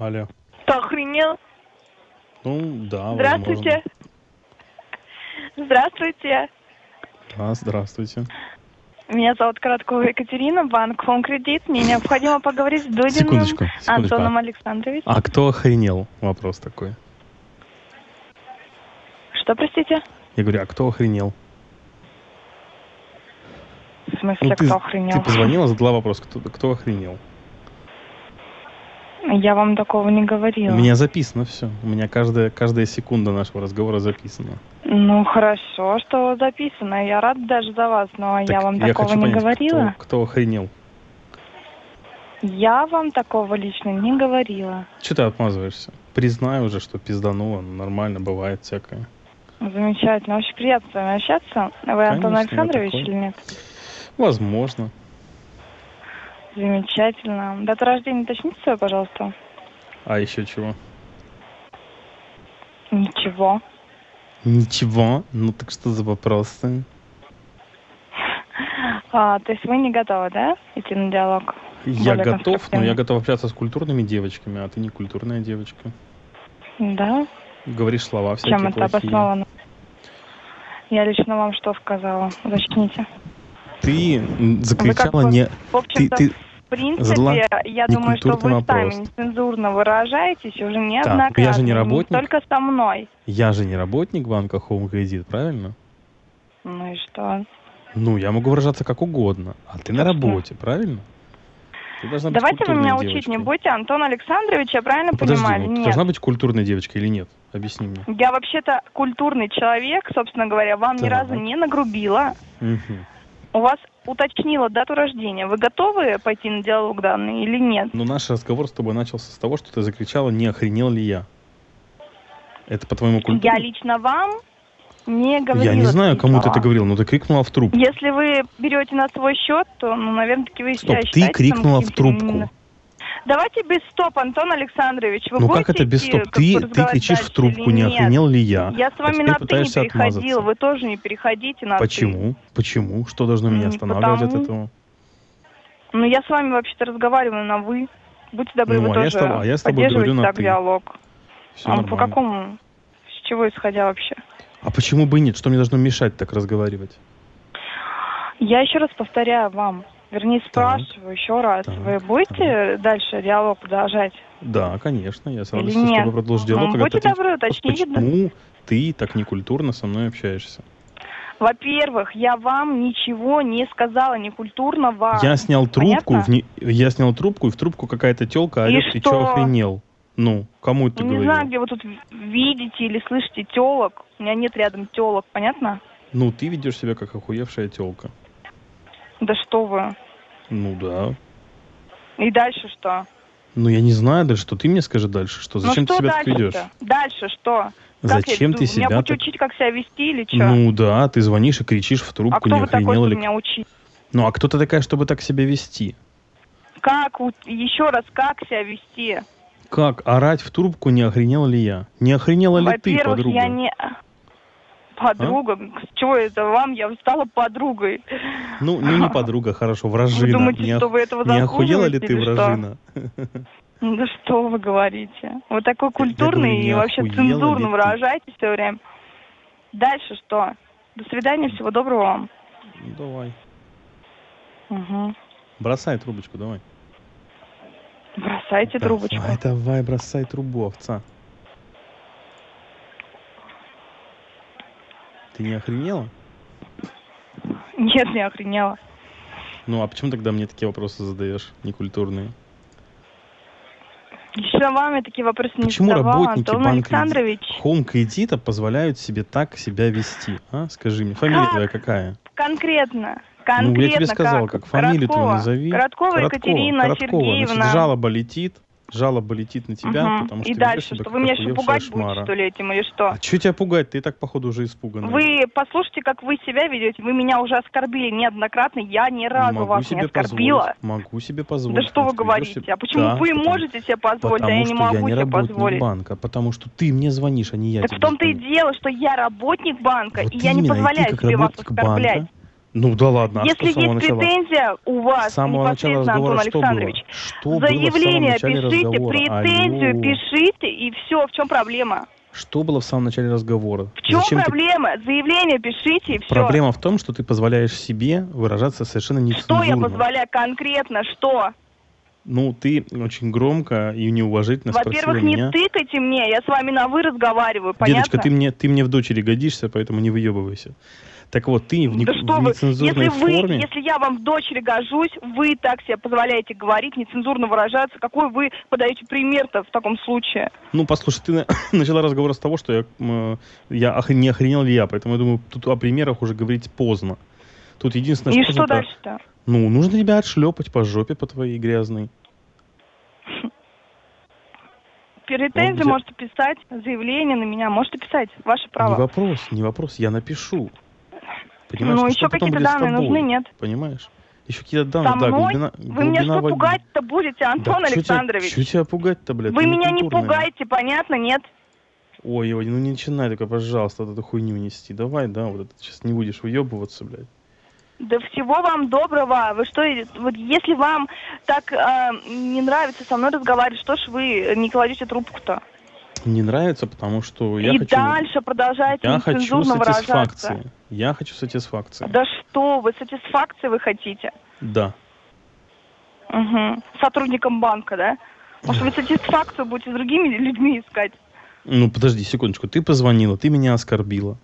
Алло. Ты охренел? Ну, да, Здравствуйте. Здравствуйте. возможно. Да, здравствуйте. Меня зовут Короткова Екатерина, банк Home Кредит. Мне необходимо поговорить с Дудиным Секундочку, секундочку. Антоном Александровичем. А кто охренел? Вопрос такой. Что, простите? Я говорю, а кто охренел? В смысле, Ну, ты, кто охренел? ты позвонила, задала вопрос, кто, кто охренел? Я вам такого не говорила. У меня записано все. У меня каждая, каждая секунда нашего разговора записана. Ну, хорошо, что записано. Я рада даже за вас, но я Так вам такого хочу не понять, говорила. Кто, кто охренел? Я вам такого лично не говорила. Че ты отмазываешься? Признай уже, что пиздануло. ну, Нормально, бывает всякое. Замечательно. Очень приятно с вами общаться. Вы Антон Конечно, я Александрович или нет? Возможно. Замечательно. Дату рождения уточните свою, пожалуйста. А еще чего? Ничего. Ничего. Ну так что за вопросы? А, то есть вы не готовы, да, идти на диалог? Я Более готов, но я готов общаться с культурными девочками, а ты не культурная девочка. Да? Говоришь слова всякие Чем это плохие. обосновано? Я лично вам что сказала? Уточните. Ты закричала бы, не... В общем-то, ты... в принципе, я думаю, что вы сами нецензурно выражаетесь уже Так, неоднократно. я же не работник. только со мной. Я же не работник банка Home Credit, правильно? Ну и что? Ну, я могу выражаться как угодно. А ты на Собственно. работе, правильно? Ты Давайте вы меня учить девочкой. не будете, Антон Александрович, я правильно Ну, подожди, понимаю? ну, ты Нет. должна быть культурной девочкой или нет? Объясни мне. Я вообще-то культурный человек, собственно говоря, вам ни Так. разу не нагрубила. Мгм. У вас уточнила дату рождения. Вы готовы пойти на диалог данный или нет? Но наш разговор с тобой начался с того, что ты закричала, не охренел ли я. Это по-твоему культура? Я лично вам не говорила. Я не знаю, кому ты слова. это говорил, но ты крикнула в трубку. Если вы берете на свой счет, то, ну, наверное, таки вы Стоп, себя ты крикнула в трубку. Давайте без стоп, Антон Александрович. Вы Ну будете как это без стоп? Ты, ты кричишь в трубку, не охренел ли я? Я с а вами теперь на ты не отмазаться. вы тоже не переходите на ты. Почему? Почему? Что должно меня Не останавливать от потому. этого? Ну, я с вами вообще-то разговариваю на вы. Будьте добры, Ну, вы а я тоже с тобой- а я с тобой говорю на так ты. диалог. Все а нормально. по какому? С чего исходя вообще? А почему бы и нет? Что мне должно мешать так разговаривать? Я еще раз повторяю вам. Вернее, спрашиваю еще раз. Так, Вы будете дальше диалог продолжать? Да, конечно, я с радостью с тобой продолжу диалог. Ну, будьте добры, уточните. Почему ты так некультурно со мной общаешься? Во-первых, я вам ничего не сказала, некультурного. Я снял трубку, в не- я снял трубку, и в трубку какая-то телка И орет, ты что? охренел? Ну, кому это ты Ну, не говорил? знаю, где вы тут видите или слышите телок. У меня нет рядом телок, понятно? Ну, ты ведешь себя как охуевшая телка. Да что вы. Ну да. И дальше что? Ну, я не знаю дальше, что ты мне скажи дальше, что зачем ну, ты что себя так ведешь? Дальше что? Как Зачем я, ты Меня себя будете так... учить, как себя вести или что? Ну да, ты звонишь и кричишь в трубку, а кто не вы охренел ли... меня учить? Ну, а кто ты такая, чтобы так себя вести? Как, еще раз, как себя вести? Как? Орать в трубку, не охренел ли я? Не охренела ли ты, подруга? я не... Подруга? С чего это вам? Я стала подругой. Ну, ну, не подруга, хорошо, вражина. Вы думаете, не, что вы этого не охуела ли ты, что? вражина? Ну да что вы говорите? Вы такой культурный не и вообще ли цензурно ты? выражаетесь все время. Дальше что? До свидания, всего доброго вам. Давай. Угу. Бросай трубочку, давай. Бросайте трубочку. Давай, давай, бросай трубу, овца. Ты не охренела? Нет, не охренела. Ну, а почему тогда мне такие вопросы задаешь, некультурные? Лично вами такие вопросы не Почему задавал работники Антон банка Александрович. Хоум кредита позволяют себе так себя вести? А? Скажи мне, фамилия Как? твоя какая? Конкретно. Ну, Конкретно я тебе сказал, как, фамилию твою Короткова. назови. Короткова Екатерина Короткова. Сергеевна. Значит, жалоба летит, жалоба летит на тебя, Мгм. потому что И дальше, что вы меня еще пугать шмара. будете, что ли, этим или что? А что тебя пугать? Ты и так, походу, уже испуганная. Вы послушайте, как вы себя ведете. Вы меня уже оскорбили неоднократно. Я ни разу могу вас не оскорбила. позволить. Могу себе позволить. Да что вы говорите? себя- А почему Да, вы потому- можете себе позволить, а Потому я не могу я не себе позволить? банка, потому что ты мне звонишь, а не я так тебе в том-то и дело, что я работник банка, Вот и я не именно, и ты позволяю себе вас оскорблять. банка, Ну да ладно, а Если что есть начала? претензия у вас, С самого непосредственно, Антон что было? Александрович, Что было в самом заявление пишите, разговора? претензию Алло. пишите, и все, в чем проблема? Что было в самом начале разговора? В чем Зачем ты- проблема? Заявление пишите, и все. Проблема в том, что ты позволяешь себе выражаться совершенно Что нецензурно. я позволяю конкретно, что? Ну, ты очень громко и неуважительно Во-первых, не меня. тыкайте мне, я с вами на вы разговариваю, понятно? Деточка, ты мне, ты мне в дочери годишься, поэтому не выебывайся. Так вот, ты в, не- Да в что вы, нецензурной если вы, форме... если я вам в дочери гожусь, вы так себе позволяете говорить, нецензурно выражаться, какой вы подаете пример-то в таком случае? Ну, послушай, ты на- начала разговор с того, что я, м, я ох- не охренел ли я, поэтому я думаю, тут о примерах уже говорить поздно. Тут единственное, И что... что дальше-то? Ну, нужно тебя отшлепать по жопе по твоей грязной. Претензии Вот где- можете писать, заявление на меня можете писать, ваше право. Не вопрос, не вопрос, я напишу. Понимаешь, ну, еще что какие-то данные тобой? нужны, нет? Понимаешь? Еще какие-то данные, Со да, мной? глубина, Вы меня глубина что во- пугать-то будете, Антон Да Александрович? чё тебя пугать-то, блядь? Вы меня не пугайте, понятно, нет? Ой, ой, ну не начинай только, пожалуйста, вот эту хуйню нести. Давай, да, вот это сейчас не будешь выебываться, блядь. Да всего вам доброго. Вы что, вот если вам так а, не нравится со мной разговаривать, что ж вы не кладете трубку-то? Не нравится, потому что я И хочу... дальше продолжаете Я хочу выражаться. сатисфакции. Я хочу сатисфакции. Да что вы, сатисфакции вы хотите? Да. Угу. Сотрудником банка, да? Может, вы сатисфакцию будете с другими людьми искать? Ну, подожди секундочку. Ты позвонила, ты меня оскорбила.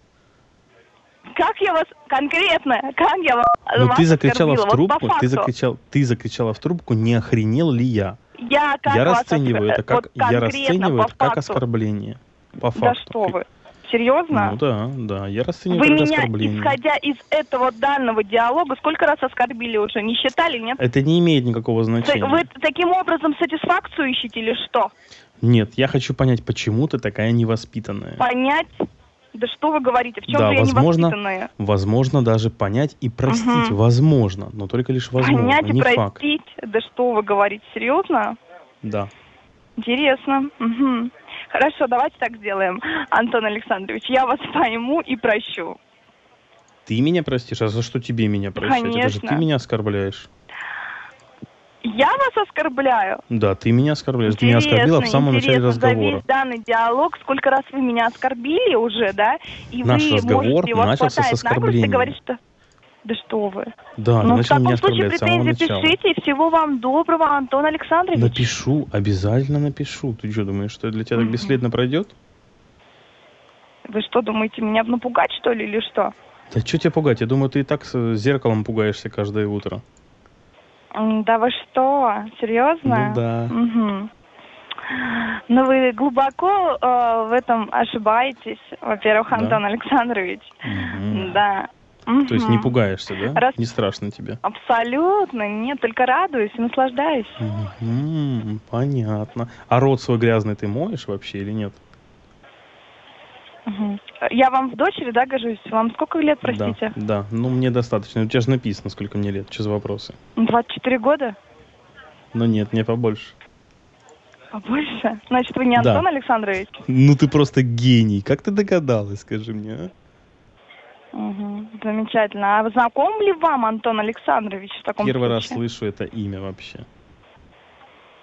Как я вас конкретно, как я вас, Ну, вас ты закричала оскорбила? в трубку, вот ты закричал, ты закричала в трубку, не охренел ли я? Я, как я расцениваю это как, вот я расцениваю это как оскорбление. По Да факту. что вы, серьезно? Ну да, да, я расцениваю Вы меня, оскорбление. исходя из этого данного диалога, сколько раз оскорбили уже? Не считали, нет? Это не имеет никакого значения. Вы таким образом сатисфакцию ищете или что? Нет, я хочу понять, почему ты такая невоспитанная. Понять? Да что вы говорите? В чем Да, же я возможно, невоспитанная? Возможно, даже понять и простить. Мгм. Возможно, но только лишь возможно, Понять и не факт. простить? Да что вы говорите? Серьезно? Да. Интересно. Мгм. Хорошо, давайте так сделаем, Антон Александрович. Я вас пойму и прощу. Ты меня простишь, а за что тебе меня прощать? Это же Конечно. ты меня оскорбляешь. Я вас оскорбляю? Да, ты меня оскорбляешь. Ты меня оскорбила в самом начале. За разговора. весь данный диалог, сколько раз вы меня оскорбили уже, да? И Наш вы разговор можете, начался с оскорбления. говорить, что... Да что вы. Да, ты ну, в таком случае претензии пишите, и всего вам доброго, Антон Александрович. Напишу, обязательно напишу. Ты что, думаешь, что для тебя так бесследно пройдет? Вы что, думаете, меня напугать, что ли, или что? Да что тебя пугать? Я думаю, ты и так с зеркалом пугаешься каждое утро. Да вы что, серьезно? Ну да. Мгм. Ну вы глубоко э, в этом ошибаетесь, во-первых, Да? Антон Александрович. Мгм. Да. То есть не пугаешься, да? Раз- Не страшно тебе? Абсолютно, нет, только радуюсь и наслаждаюсь. Мгм, понятно. А рот свой грязный ты моешь вообще или нет? Мгм. Я вам в дочери, да, гожусь? Вам сколько лет, простите? Да, да. Ну, мне достаточно. У тебя же написано, сколько мне лет. Что за вопросы? 24 года? Но нет, мне побольше. Побольше? Значит, вы не Да. Антон Александрович? Ну, ты просто гений. Как ты догадалась, скажи мне, а? Мгм. Замечательно. А знаком ли вам Антон Александрович в таком Первый раз случае? слышу это имя вообще.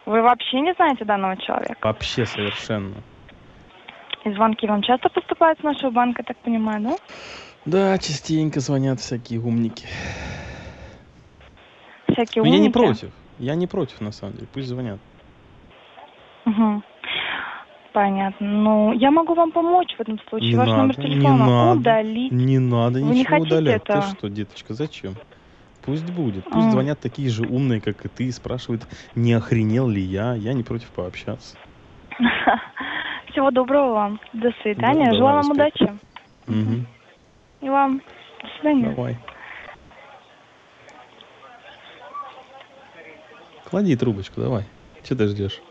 Вы вообще не знаете данного человека? Вообще совершенно. И звонки вам часто поступают с нашего банка, так понимаю, да? Да, частенько звонят всякие умники. Всякие Но я не умники. против. Я не против, на самом деле. Пусть звонят. Мгм. Понятно. Ну, я могу вам помочь в этом случае. Не Ваш номер надо, не телефона надо. удалить. Не надо Вы не ничего хотите удалять. этого? Ты что, деточка, зачем? Пусть будет. Пусть М. звонят такие же умные, как и ты, и спрашивают, не охренел ли я. Я не против пообщаться. Всего доброго вам. До свидания. Да, Желаю вам удачи. Мгм. И вам. До свидания. Давай. Клади трубочку, давай. Че ты ждешь?